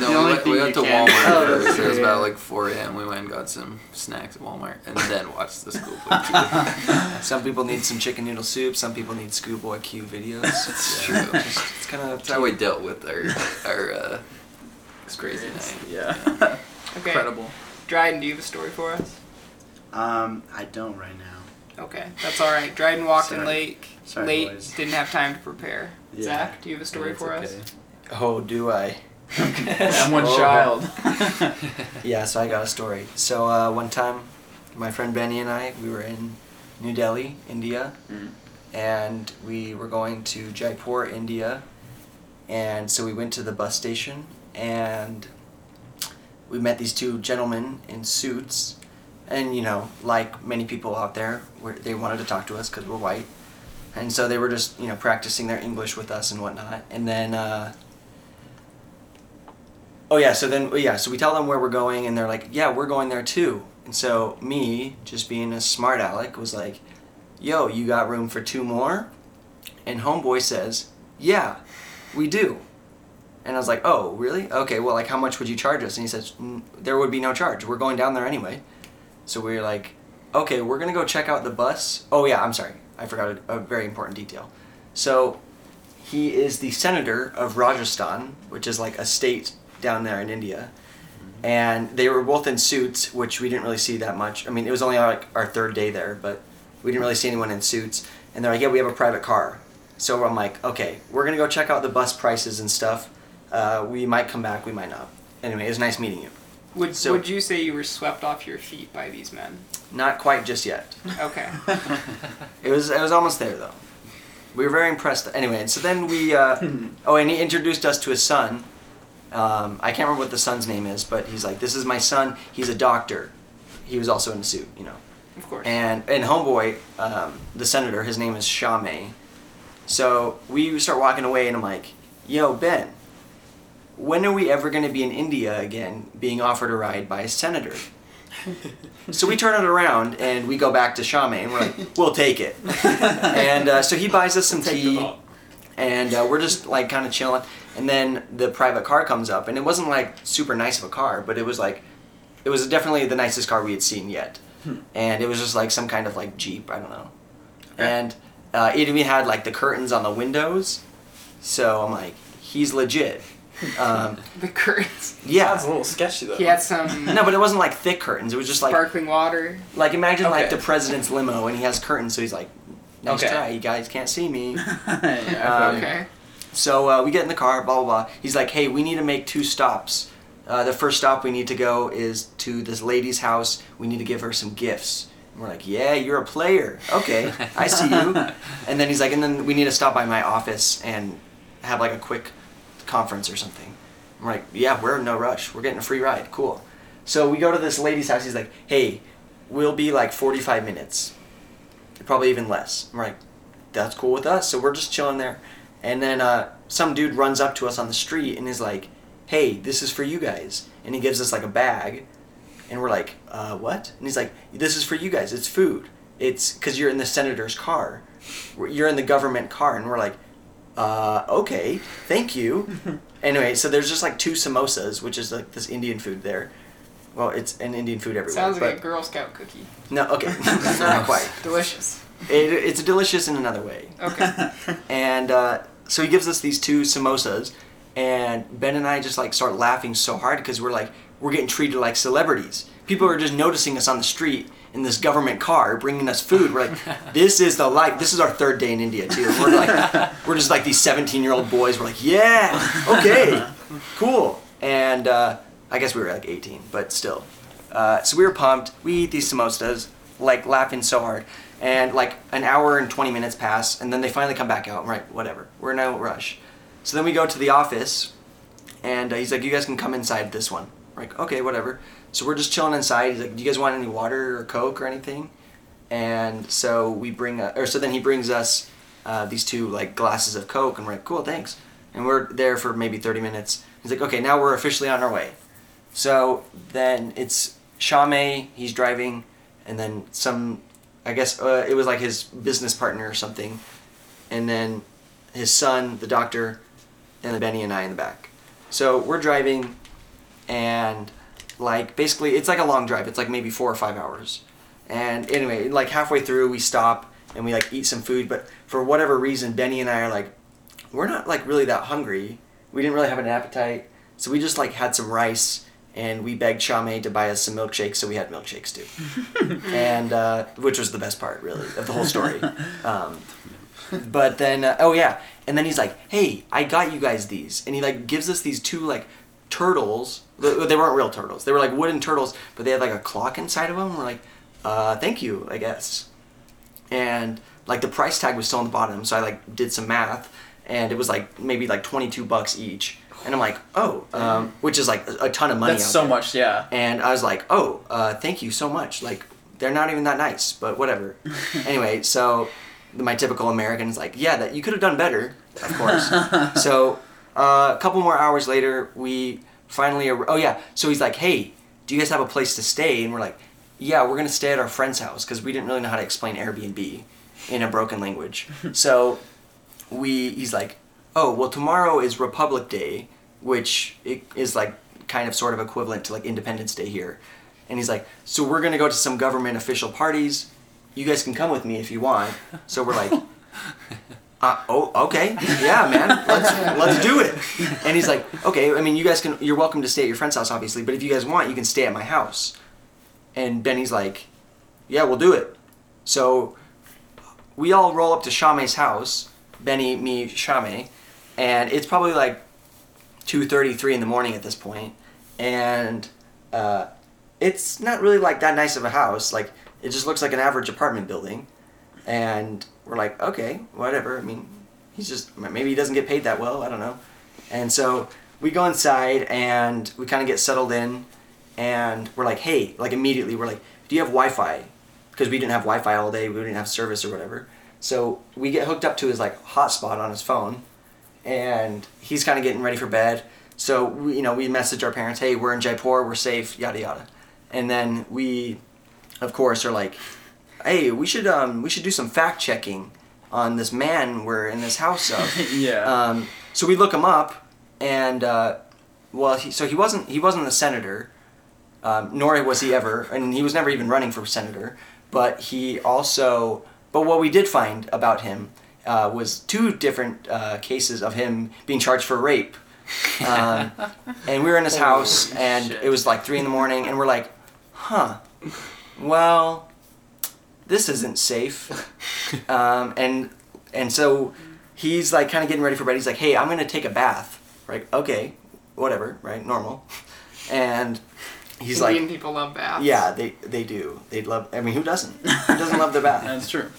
S4: No, no, we went, we went to Walmart
S2: Oh,
S4: first. It was
S2: true,
S4: about like 4 a.m. We went and got some snacks at Walmart, and then watched the school play.
S3: Some people need some chicken noodle soup. Some people need Schoolboy Q videos.
S4: It's true.
S3: Just- it's kind of
S4: That's how we dealt with our our uh, crazy night.
S5: Yeah.
S1: Okay.
S5: Incredible.
S1: Dryden, do you have a story for us?
S6: Um, I don't right now.
S1: Okay, that's all right. Dryden walked in
S6: Sorry.
S1: late.
S6: Sorry,
S1: late,
S6: boys.
S1: didn't have time to prepare.
S6: Yeah.
S1: Zach, do you have a story
S4: It's
S1: for
S4: okay.
S1: us?
S3: Oh, do I?
S5: I'm one
S3: Oh.
S5: child.
S3: Yeah, so I got a story. So uh, one time, my friend Benny and I, we were in New Delhi, India,
S5: Mm.
S3: and we were going to Jaipur, India, and so we went to the bus station, and we met these two gentlemen in suits, and you know, like many people out there, they wanted to talk to us because we're white, and so they were just you know practicing their English with us and whatnot, and then. Uh, Oh yeah, so then yeah, so we tell them where we're going, and they're like, "Yeah, we're going there too." And so me, just being a smart aleck, was like, "Yo, you got room for two more?" And homeboy says, "Yeah, we do." And I was like, "Oh, really? Okay. Well, like, how much would you charge us?" And he says, "Mm, "There would be no charge. We're going down there anyway." So we were like, "Okay, we're gonna go check out the bus." Oh yeah, I'm sorry, I forgot a, a very important detail. So he is the senator of Rajasthan, which is like a state down there in India. And they were both in suits, which we didn't really see that much. I mean, it was only like our third day there, but we didn't really see anyone in suits. And they're like, "Yeah, we have a private car." So I'm like, "Okay, we're gonna go check out the bus prices and stuff. Uh, we might come back, we might not." Anyway, it was nice meeting you.
S1: Would
S3: So-
S1: Would you say you were swept off your feet by these men?
S3: Not quite just yet.
S1: Okay.
S3: It was it was almost there though. We were very impressed. Anyway, and so then we uh, oh, and he introduced us to his son. Um, I can't remember what the son's name is, but he's like, "This is my son. He's a doctor. He was also in a suit, you know."
S1: Of course.
S3: And and homeboy, um, the senator, his name is Shame. So we start walking away, and I'm like, "Yo, Ben, when are we ever going to be in India again, being offered a ride by a senator?" so we turn it around and we go back to Shame, and we're like, "We'll take it." and uh, so he buys us some
S1: Take
S3: tea, and uh, we're just like kind of chilling. And then the private car comes up, and it wasn't like super nice of a car, but it was like, it was definitely the nicest car we had seen yet. And it was just like some kind of like Jeep, I don't know. And uh, it even had like the curtains on the windows, so I'm like, he's legit. Um,
S1: the curtains.
S3: yeah.
S5: Sounds a little sketchy though.
S1: He had some
S3: No, but it wasn't like thick curtains. It was just like
S1: sparkling water.
S3: like imagine like the president's limo, and he has curtains, so he's like, "Nice
S5: Okay.
S3: try, you guys can't see me."
S5: yeah,
S3: Um,
S1: okay.
S3: So uh, we get in the car, blah blah blah. He's like, "Hey, we need to make two stops. Uh, the first stop we need to go is to this lady's house. We need to give her some gifts." And we're like, "Yeah, you're a player. Okay, I see you." And then he's like, "And then we need to stop by my office and have like a quick conference or something." I'm like, "Yeah, we're in no rush. We're getting a free ride. Cool." So we go to this lady's house. He's like, "Hey, we'll be like 45 minutes, probably even less." I'm like, "That's cool with us." So we're just chilling there. And then uh, some dude runs up to us on the street and is like, "Hey, this is for you guys." And he gives us like a bag, and we're like, uh, "What?" And he's like, "This is for you guys. It's food. It's because you're in the senator's car. You're in the government car." And we're like, uh, "Okay, thank you." anyway, so there's just like two samosas, which is like this Indian food there. Well, it's an Indian food everywhere.
S1: Sounds like a Girl Scout cookie.
S3: no, okay, not quite.
S1: Delicious.
S3: It, it's delicious in another way.
S1: Okay.
S3: And uh, so he gives us these two samosas, and Ben and I just like start laughing so hard because we're like we're getting treated like celebrities. People are just noticing us on the street in this government car, bringing us food. We're like, this is the life. This is our third day in India too. We're like, we're just like these 17 year old boys. We're like, yeah, okay, cool. And uh, I guess we were like 18, but still. Uh, so we were pumped. We eat these samosas, like laughing so hard. And like an hour and 20 minutes pass, and then they finally come back out. I'm like, whatever, we're in no rush. So then we go to the office, and uh, he's like, you guys can come inside this one. We're like, okay, whatever. So we're just chilling inside. He's like, do you guys want any water or Coke or anything? And so we bring, uh, or so then he brings us uh, these two like glasses of Coke, and we're like, cool, thanks. And we're there for maybe 30 minutes. He's like, okay, now we're officially on our way. So then it's Shame, he's driving, and then some, I guess uh, it was like his business partner or something, and then his son, the doctor, and then Benny and I in the back. So we're driving, and like basically it's like a long drive. It's like maybe four or five hours. And anyway, like halfway through, we stop and we like eat some food. But for whatever reason, Benny and I are like, we're not like really that hungry. We didn't really have an appetite, so we just like had some rice and we begged Shame to buy us some milkshakes, so we had milkshakes too. and uh, which was the best part, really, of the whole story. Um, but then, uh, oh yeah, and then he's like, "Hey, I got you guys these," and he like gives us these two like turtles. They weren't real turtles. They were like wooden turtles, but they had like a clock inside of them. We're like, uh, "Thank you, I guess." And like the price tag was still on the bottom, so I like did some math, and it was like maybe like twenty two bucks each. And I'm like, "Oh," um, which is like a, ton of money.
S5: That's so
S3: there.
S5: much, yeah.
S3: And I was like, oh, uh, thank you so much. Like, they're not even that nice, but whatever. anyway, so my typical American is like, yeah, that you could have done better, of course. so uh, a couple more hours later, we finally. Ar- oh yeah, so he's like, hey, do you guys have a place to stay? And we're like, yeah, we're gonna stay at our friend's house because we didn't really know how to explain Airbnb in a broken language. so we, he's like, oh, well, tomorrow is Republic Day, which is like kind of sort of equivalent to like Independence Day here. And he's like, so we're gonna go to some government official parties. You guys can come with me if you want. So we're like, uh, oh, okay, yeah, man, let's let's do it. And he's like, okay, I mean, you guys can, you're welcome to stay at your friend's house, obviously, but if you guys want, you can stay at my house. And Benny's like, yeah, we'll do it. So we all roll up to Shame's house, Benny, me, Shame, and it's probably like 2.33 in the morning at this point. point, and uh, it's not really like that nice of a house. Like, it just looks like an average apartment building. And we're like, okay, whatever. I mean, he's just, maybe he doesn't get paid that well. I don't know. And so we go inside and we kind of get settled in. And we're like, hey, like immediately, we're like, do you have Wi Fi? Because we didn't have Wi Fi all day, we didn't have service or whatever. So we get hooked up to his like hotspot on his phone. And he's kind of getting ready for bed. So, we, you know, we message our parents, hey, we're in Jaipur, we're safe, yada yada. And then we, of course, are like, hey, we should um, we should do some fact checking on this man we're in this house of.
S5: Yeah.
S3: Um, so we look him up, and uh, well, he, so he wasn't he wasn't a senator, um, nor was he ever, and he was never even running for senator. But he also, but what we did find about him uh, was two different uh, cases of him being charged for rape. Um, and we were in his house, and
S5: shit.
S3: it was like three in the morning, and we're like, huh, well, this isn't safe. um, and and so he's like kind of getting ready for bed. He's like, hey, I'm gonna take a bath. Right? Okay, whatever. Right? Normal. And he's
S1: Indian
S3: like,
S1: people love baths.
S3: yeah, they they do. They love. I mean, who doesn't? Who doesn't love their bath?
S5: That's true.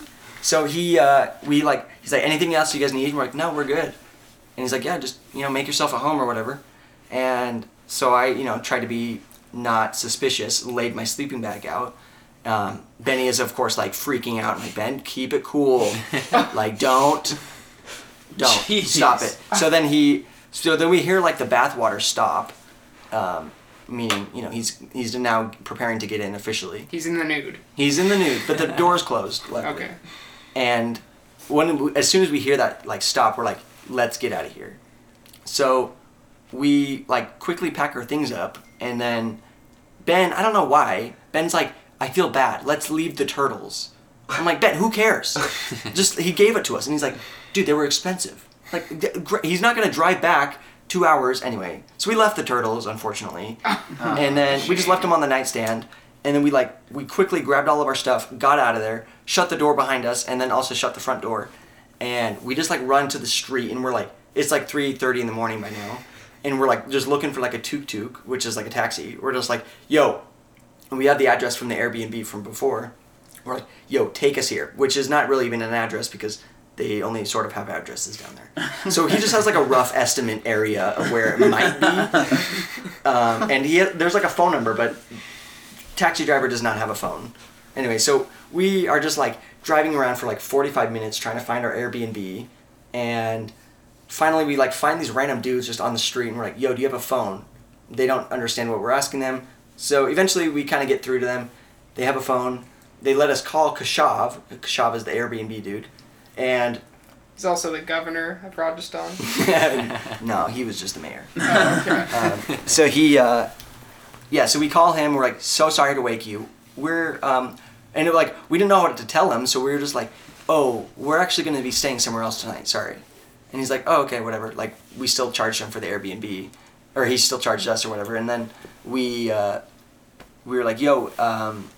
S3: So he, uh, we like, he's like, anything else you guys need? And we're like, no, we're good. And he's like, yeah, just you know, make yourself a home or whatever. And so I, you know, tried to be not suspicious, laid my sleeping bag out. Um, Benny is of course like freaking out. I'm like, Ben, keep it cool. like, don't, don't
S5: Jeez.
S3: stop it. So then he, so then we hear like the bathwater stop. Um, meaning, you know, he's he's now preparing to get in officially.
S1: He's in the nude.
S3: He's in the nude, but the door's closed. Luckily.
S1: Okay.
S3: And when as soon as we hear that like stop, we're like, let's get out of here. So we like quickly pack our things up, and then Ben, I don't know why, Ben's like, I feel bad. Let's leave the turtles. I'm like, Ben, who cares? Just he gave it to us, and he's like, dude, they were expensive. Like, gr- he's not gonna drive back two hours anyway. So we left the turtles, unfortunately, and then we just left them on the nightstand. And then we like we quickly grabbed all of our stuff, got out of there, shut the door behind us, and then also shut the front door. And we just like run to the street, and we're like, it's like three thirty in the morning by now, and we're like just looking for like a tuk tuk, which is like a taxi. We're just like, yo, and we had the address from the Airbnb from before. We're like, yo, take us here, which is not really even an address because they only sort of have addresses down there. So he just has like a rough estimate area of where it might be, um, and he there's like a phone number, but taxi driver does not have a phone. Anyway, so we are just like driving around for like 45 minutes trying to find our Airbnb, and finally we like find these random dudes just on the street, and we're like, "Yo, do you have a phone?" They don't understand what we're asking them, so eventually we kind of get through to them. They have a phone. They let us call Keshav. Keshav is the Airbnb dude, and
S1: He's also the governor of Rajasthan.
S3: no, he was just the mayor.
S1: oh, okay.
S3: Um, so he, uh, yeah, so we call him. We're like, so sorry to wake you. We're, um, and it, like, we didn't know what to tell him, so we were just like, oh, we're actually going to be staying somewhere else tonight. Sorry. And he's like, oh, okay, whatever. Like, we still charged him for the Airbnb, or he still charged us or whatever. And then we, uh, we were like, yo, um,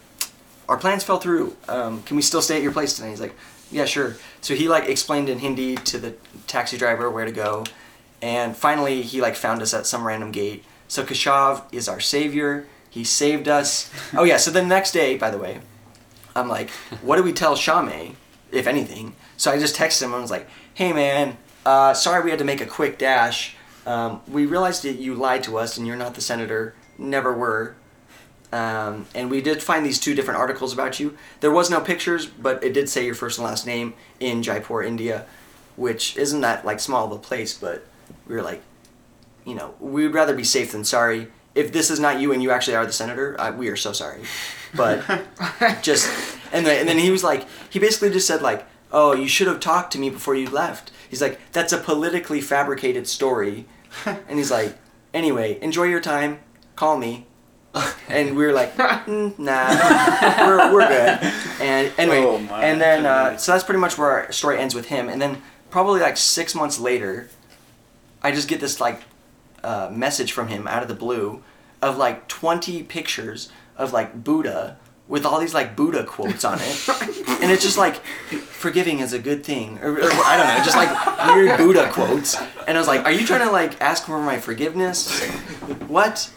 S3: our plans fell through. Um, can we still stay at your place tonight? He's like, yeah, sure. So he like explained in Hindi to the taxi driver where to go, and finally he like found us at some random gate. So Keshav is our savior. He saved us. Oh yeah. So the next day, by the way, I'm like, what do we tell Shame, if anything? So I just texted him and was like, hey man, uh, sorry we had to make a quick dash. Um, we realized that you lied to us and you're not the senator. Never were. Um, and we did find these two different articles about you. There was no pictures, but it did say your first and last name in Jaipur, India, which isn't that like small of a place, but we were like, you know, we would rather be safe than sorry. If this is not you and you actually are the senator, uh, we are so sorry. But just and then, and then he was like, he basically just said like, oh, you should have talked to me before you left. He's like, that's a politically fabricated story, and he's like, anyway, enjoy your time. Call me. And we were like, "Mm, nah, we're, we're good. And anyway,
S5: Oh
S3: and then uh, so that's pretty much where our story ends with him. And then probably like six months later, I just get this like uh, message from him out of the blue of like 20 pictures of like Buddha with all these like Buddha quotes on it. and it's just like, forgiving is a good thing. Or, or I don't know, just like weird Buddha quotes. And I was like, are you trying to like ask for my forgiveness? What?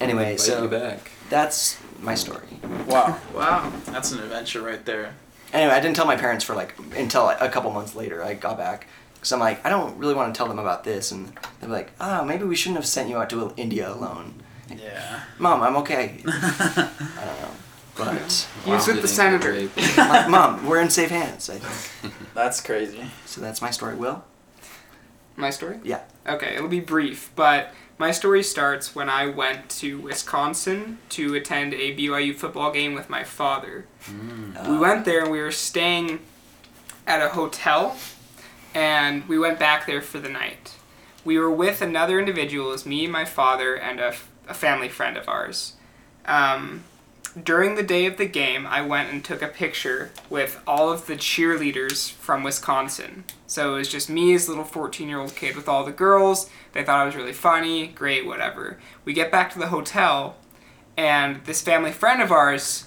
S3: Anyway, so
S4: you back.
S3: that's my story.
S5: Wow,
S1: Wow.
S5: that's an adventure right there.
S3: Anyway, I didn't tell my parents for like until a couple months later. I got back because I'm like, I don't really want to tell them about this, and they're like, Ah, maybe we shouldn't have sent you out to India alone.
S5: Yeah.
S3: Mom, I'm okay. I don't know, but
S1: He was with the
S4: Getting
S1: senator.
S3: like, Mom, we're in safe hands. I think.
S5: That's crazy.
S3: So that's my story. Will?
S1: My story?
S3: Yeah.
S1: Okay, it'll be brief, but my story starts when I went to Wisconsin to attend a BYU football game with my father.
S4: Mm.
S1: We went there and we were staying at a hotel, and we went back there for the night. We were with another individual, it was me, my father, and a, a family friend of ours. Um, during the day of the game, I went and took a picture with all of the cheerleaders from Wisconsin. So it was just me as a little 14 year old kid with all the girls. They thought I was really funny, great, whatever. We get back to the hotel, and this family friend of ours,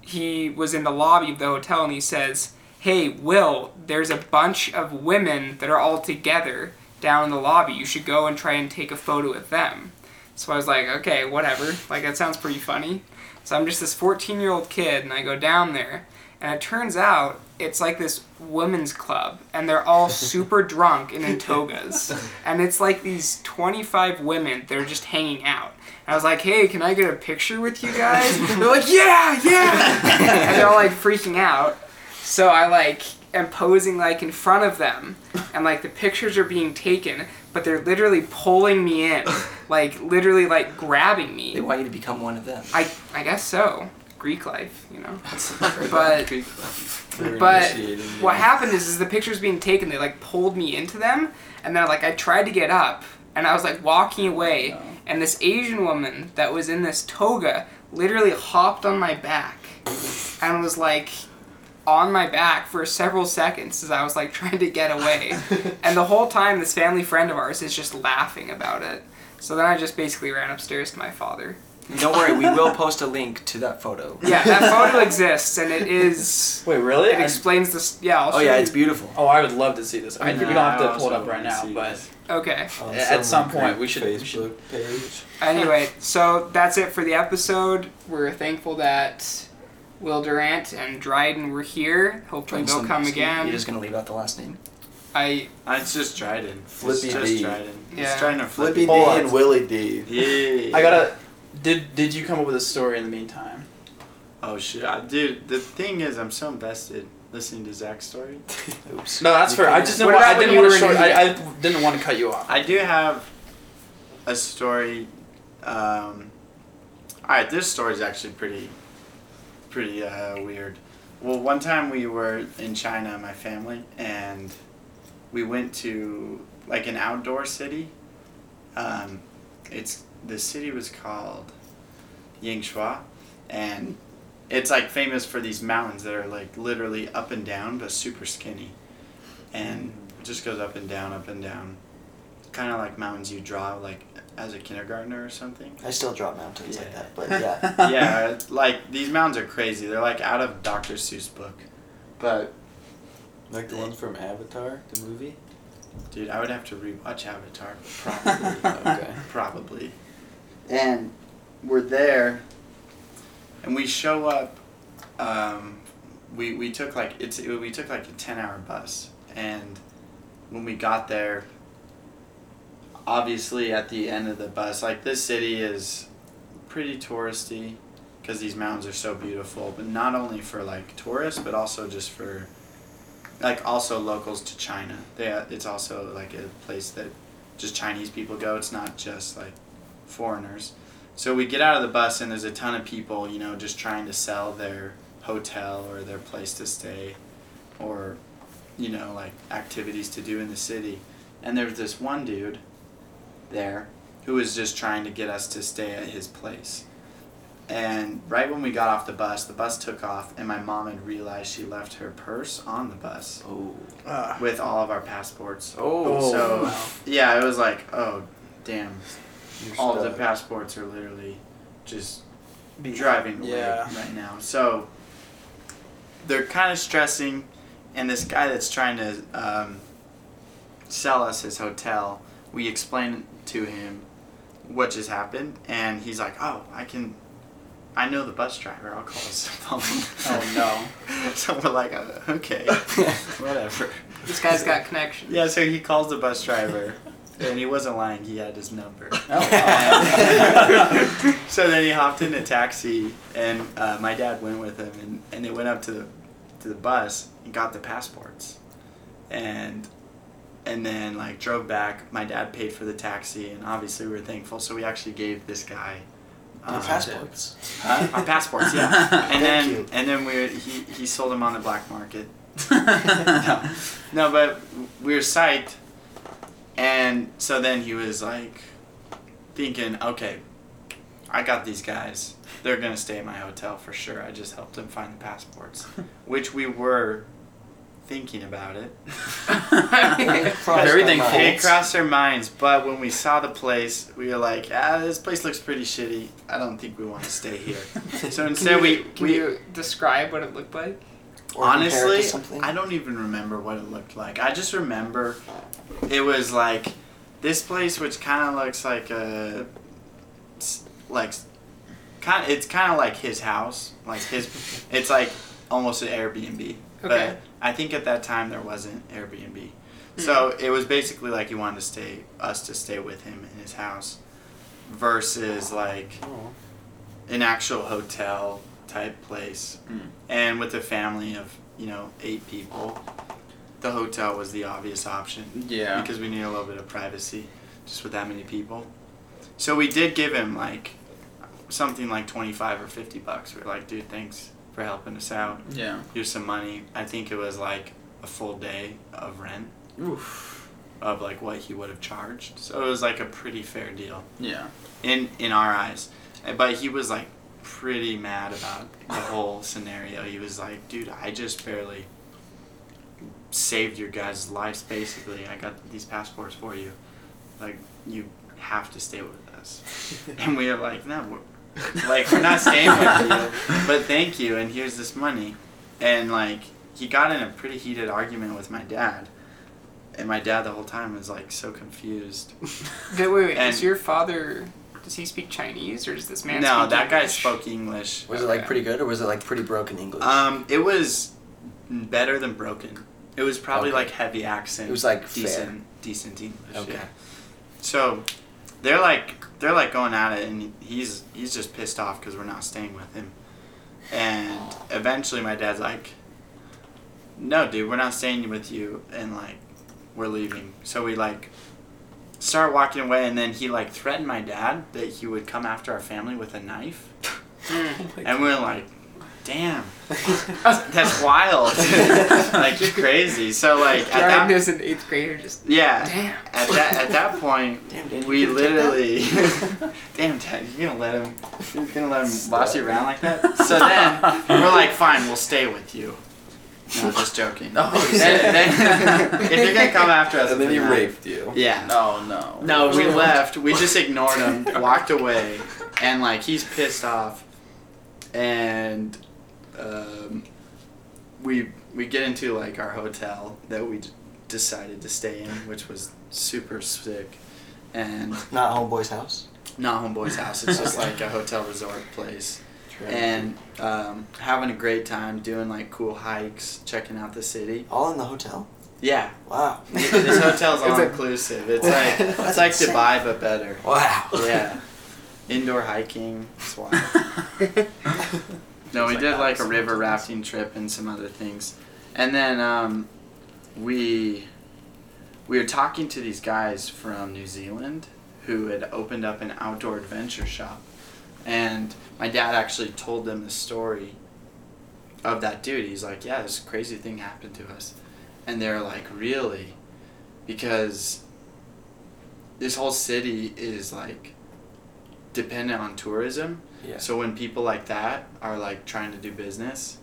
S1: he was in the lobby of the hotel and he says, Hey, Will, there's a bunch of women that are all together down in the lobby. You should go and try and take a photo with them. So I was like, okay, whatever. Like, that sounds pretty funny. So I'm just this 14 year old kid, and I go down there, and it turns out it's like this women's club, and they're all super drunk and in togas. And it's like these 25 women They're just hanging out. And I was like, hey, can I get a picture with you guys? they're like, yeah, yeah! and they're all like freaking out. So I like am posing like in front of them, and like the pictures are being taken, but they're literally pulling me in, like literally like grabbing me.
S3: They want you to become one of them.
S1: I I guess so. Greek life, you know.
S4: But
S1: But- But what happened is, is the pictures being taken. They like pulled me into them, and then like I tried to get up, and I was like walking away, and this Asian woman that was in this toga literally hopped on my back, and was like on my back for several seconds as I was like trying to get away, and the whole time this family friend of ours is just laughing about it. So then I just basically ran upstairs to my father.
S3: Don't worry, we will post a link to that photo.
S1: Yeah, that photo exists, and it is.
S5: Wait, really?
S1: It
S5: I-
S1: explains this. Yeah, I'll
S3: Oh yeah,
S1: you.
S3: it's beautiful.
S5: oh, I would love to see this. I mean, we
S6: Nah,
S5: don't have to pull it up right now, but.
S1: Okay.
S4: On
S5: At some point, we should- we should-
S4: Facebook page.
S1: Anyway, so that's it for the episode. We're thankful that Will Durant and Dryden were here. Hopefully
S3: Dryden
S1: they'll come again.
S3: You're just gonna leave out the last name.
S1: I
S6: Uh, it's just Dryden.
S4: Flippy
S6: it's just
S4: D.
S6: Dryden.
S1: Yeah.
S6: It's Dryden or
S4: Flippy
S6: Flippy.
S4: D
S5: Hold on.
S4: and Willie D.
S6: Yeah.
S5: I gotta. Did Did you come up with a story in the meantime?
S6: Oh shit, I, dude. The thing is, I'm so invested listening to Zach's story.
S3: Oops.
S5: No, that's fair. I just didn't. Want,
S1: about
S5: I
S1: when
S5: didn't
S1: you
S5: want
S1: were
S5: to
S1: in
S5: short. I, I didn't want to cut you off.
S6: I do have a story. Um, all right, this story is actually pretty, pretty uh, weird. Well, one time we were in China, my family, and we went to like an outdoor city. Um, it's the city was called Yangshuo, and it's like famous for these mountains that are like literally up and down, but super skinny, and it just goes up and down, up and down kind of like mountains you draw like as a kindergartner or something.
S3: I still draw mountains like that, but yeah.
S6: yeah, like these mountains are crazy. They're like out of Dr. Seuss book. But
S4: Like the ones from Avatar, the movie.
S6: dude, I would have to rewatch Avatar probably.
S4: Okay.
S6: probably. And we're there, and we show up. Um, we we took like it's we took like a ten hour bus, and when we got there, obviously at the end of the bus, like this city is pretty touristy, because these mountains are so beautiful. But not only for like tourists, but also just for like also locals to China. They uh, it's also like a place that just Chinese people go. It's not just like foreigners. So we get out of the bus and there's a ton of people, you know, just trying to sell their hotel or their place to stay or you know, like activities to do in the city. And there's this one dude there who was just trying to get us to stay at his place. And right when we got off the bus, the bus took off and my mom had realized she left her purse on the bus
S4: Oh.
S5: Ah.
S6: with all of our passports.
S5: Oh,
S6: so
S5: wow.
S6: yeah, it was like, oh, damn,
S3: You're
S6: all the passports are literally just
S5: Be-
S6: driving away
S5: Yeah.
S6: right now. So they're kind of stressing, and this guy that's trying to um, sell us his hotel, we explain to him what just happened, and he's like, "Oh, I can." I know the bus driver. I'll call his phone.
S5: Oh
S6: no! so we're like, uh, okay, whatever.
S1: this guy's got connections.
S6: Yeah, so he calls the bus driver, and he wasn't lying. He had his number.
S5: Oh,
S6: so then he hopped in a taxi, and uh, my dad went with him, and, and they went up to the to the bus and got the passports, and and then like drove back. My dad paid for the taxi, and obviously we were thankful. So we actually gave this guy.
S3: Your
S6: um,
S3: passports.
S6: Huh? Our passports, yeah. And then
S3: you.
S6: and then we he he sold them on the black market. no, no, but we were psyched, and so then he was like, thinking, okay, I got these guys. They're gonna stay in my hotel for sure. I just helped them find the passports, which we were thinking about it.
S3: Everything
S5: Very
S3: our.
S6: It crossed our minds, but when we saw the place, we were like, ah, this place looks pretty shitty. I don't think we want to stay here. So instead,
S1: can
S6: we
S1: can
S6: we
S1: you describe what it looked like?
S3: Or compare it to
S6: honestly. I don't even remember what it looked like. I just remember it was like this place, which kind of looks like a s- like kind. It's kind of like his house, like his. It's like almost an Airbnb, but
S1: Okay.
S6: I think at that time there wasn't Airbnb. So it was basically like he wanted to stay us to stay with him in his house, versus like
S4: Oh.
S6: an actual hotel type place.
S5: Mm.
S6: And with a family of, you know, eight people, the hotel was the obvious option
S5: yeah.
S6: because we need a little bit of privacy just with that many people. So we did give him like something like 25 or 50 bucks. We are like, dude, thanks for helping us out.
S5: Yeah.
S6: Here's some money. I think it was like a full day of rent
S5: Oof.
S6: of like what he would have charged. So it was like a pretty fair deal
S5: Yeah.
S6: in in our eyes. Uh, But he was like pretty mad about the whole scenario. He was like, "Dude, I just barely saved your guys' lives. Basically, I got these passports for you. Like, you have to stay with us." And we are like, "No, we're, like we're not staying with you, but thank you. And here's this money." And like he got in a pretty heated argument with my dad. And my dad the whole time was like so confused.
S1: Okay, wait, wait.
S6: And-
S1: is your father Does he speak Chinese or does this man?
S6: no,
S1: speak
S6: that guy
S1: English?
S6: spoke English.
S3: Was it like pretty good or was it like pretty broken English?
S6: Um, it was better than broken. It was probably
S3: Okay.
S6: like heavy accent.
S3: It was, like,
S6: decent,
S3: fair.
S6: decent English.
S3: Okay.
S6: Yeah. So they're like they're like going at it, and he's he's just pissed off because we're not staying with him. And eventually, my dad's like, "No, dude, we're not staying with you," and like we're leaving. So we like start walking away, and then he like threatened my dad that he would come after our family with a knife.
S1: Mm.
S6: And we're like, damn, that's wild. like, you're crazy. So, like, at
S1: Ryan
S6: that,
S1: is an eighth grader. Just
S6: yeah,
S1: damn.
S6: at that, at that point,
S3: Damn, Dad,
S6: we
S3: could've checked that?
S6: literally, damn, Dad, you're gonna let him, you're gonna let him boss you around like that? So then, we're like, fine, we'll stay with you. No, just joking.
S5: Oh,
S6: Then- then- if you're gonna come after us,
S4: and then
S6: with
S4: he
S6: a knife-
S4: raped you.
S6: Yeah.
S5: No, no.
S6: No, we left. We just ignored him, walked away, and like he's pissed off, and um, we we get into like our hotel that we d- decided to stay in, which was super sick, and
S3: Not homeboy's house.
S6: not homeboy's house. It's just like a hotel resort place, and um, having a great time doing like cool hikes, checking out the city.
S3: all in the hotel.
S6: Yeah,
S3: Wow.
S6: this hotel's all inclusive. It's like it's like
S3: insane.
S6: Dubai but better.
S3: Wow.
S6: Yeah. Indoor hiking. It's wild. No, we
S5: like
S6: did like a river rafting trip and some other things. And then um, we we were talking to these guys from New Zealand who had opened up an outdoor adventure shop. And my dad actually told them the story of that dude. He's like, "Yeah, this crazy thing happened to us." And they're like, "Really?" Because this whole city is like dependent on tourism.
S3: Yeah.
S6: So when people like that are like trying to do business,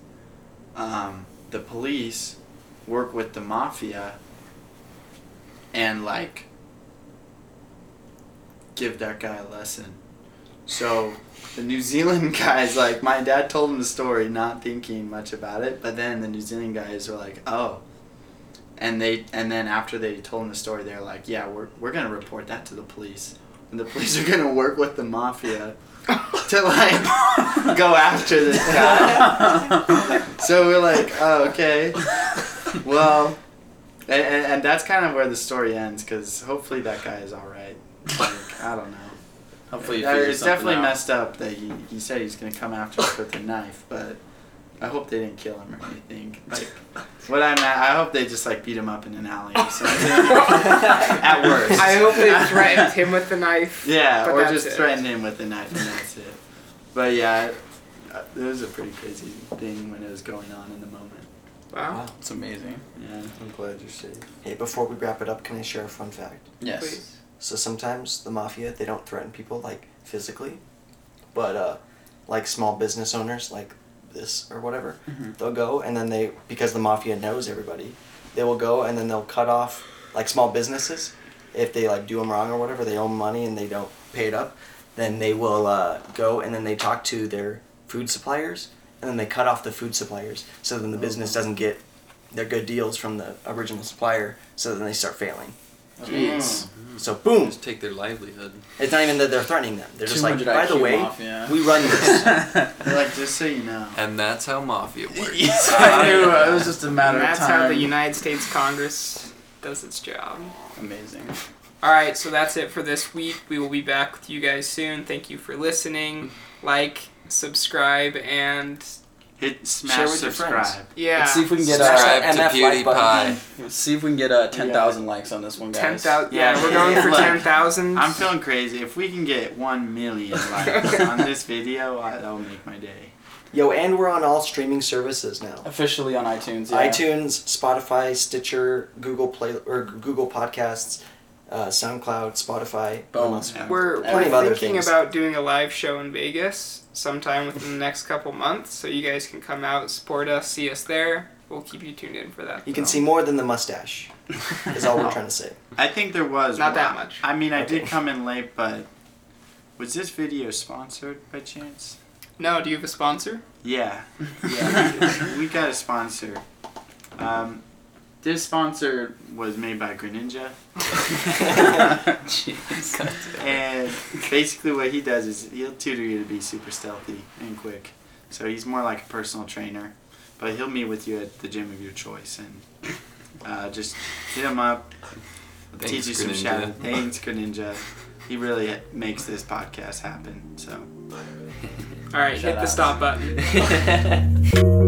S6: um, the police work with the mafia and like give that guy a lesson. So the New Zealand guys, like my dad told him the story, not thinking much about it, but then the New Zealand guys were like, "Oh," and they and then after they told him the story, they're like, "Yeah, we're we're gonna report that to the police, and the police are gonna work with the mafia to like go after this guy." so we're like, "Oh, okay, well." And, and, and that's kind of where the story ends, because hopefully that guy is all right. Like, I don't know.
S5: Hopefully, you
S6: Yeah,
S5: figure
S6: it's definitely
S5: out.
S6: messed up that he, he said he's gonna come after us with a knife, but I hope they didn't kill him or anything. Like, what I'm at, I hope they just like beat him up in an alley or something. at worst.
S1: I hope they threatened him with the knife.
S6: Yeah,
S1: but
S6: or just
S1: it.
S6: threatened him with a knife and that's it. But yeah, it, it was a pretty crazy thing when it was going on in the moment.
S1: Wow.
S5: It's amazing.
S6: Yeah.
S4: I'm glad you're safe.
S3: Hey, before we wrap it up, can I share a fun fact?
S5: Yes.
S1: Please.
S3: So sometimes the mafia they don't threaten people like physically, but uh, like small business owners like this or whatever,
S5: Mhm.
S3: they'll go and then they because the mafia knows everybody, they will go and then they'll cut off like small businesses if they like do them wrong or whatever they owe money and they don't pay it up, then they will uh, go and then they talk to their food suppliers and then they cut off the food suppliers so then the business doesn't get their good deals from the original supplier so then they start failing.
S6: Jeez. Mm.
S3: So boom,
S4: Just take their livelihood.
S3: it's not even that they're threatening them. They're just like,
S5: 200
S3: by the way,
S5: mafia.
S3: we run this.
S6: They're like, just so you know.
S4: And that's how mafia works.
S5: I knew. It was just a matter
S1: And that's
S5: of time.
S1: how the United States Congress does its job.
S5: Amazing.
S1: All right, so that's it for this week. We will be back with you guys soon. Thank you for listening. Like, subscribe, and
S6: Hit smash
S3: Share with your
S6: subscribe.
S3: friends.
S1: yeah,
S5: Let's see if we can get
S3: Smash
S5: uh,
S3: that
S4: to
S3: MF like button.
S4: PewDiePie.
S5: let's see if we can get uh, ten thousand likes on this one, guys.
S1: ten thousand. Yeah,
S6: Yeah.
S1: we're going for ten thousand.
S6: I'm feeling crazy. If we can get one million likes on this video, I, that will make my day.
S3: Yo, and we're on all streaming services now.
S5: Officially on iTunes. Yeah.
S3: iTunes, Spotify, Stitcher, Google Play or Google Podcasts, uh, SoundCloud, Spotify.
S5: Boom.
S6: Yeah.
S1: We're,
S3: Plenty
S1: we're
S3: of other
S1: thinking
S3: things.
S1: about doing a live show in Vegas sometime within the next couple months, so you guys can come out, support us, see us there. We'll keep you tuned in for that.
S3: You can see more than the mustache. Is all we're trying to say.
S6: I think there was
S1: Not that much.
S6: I mean, I
S3: Okay.
S6: did come in late, but was this video sponsored by chance?
S1: No, do you have a sponsor?
S6: Yeah, yeah. we got a sponsor. Um, This sponsor was made by Greninja,
S1: Jeez.
S6: and basically what he does is he'll tutor you to be super stealthy and quick. So he's more like a personal trainer, but he'll meet with you at the gym of your choice and uh, just hit him up,
S4: Thanks,
S6: teach you some
S4: Greninja.
S6: shadow. Thanks, Greninja. He really makes this podcast happen. So.
S1: All right,
S5: Shout
S1: hit the stop button.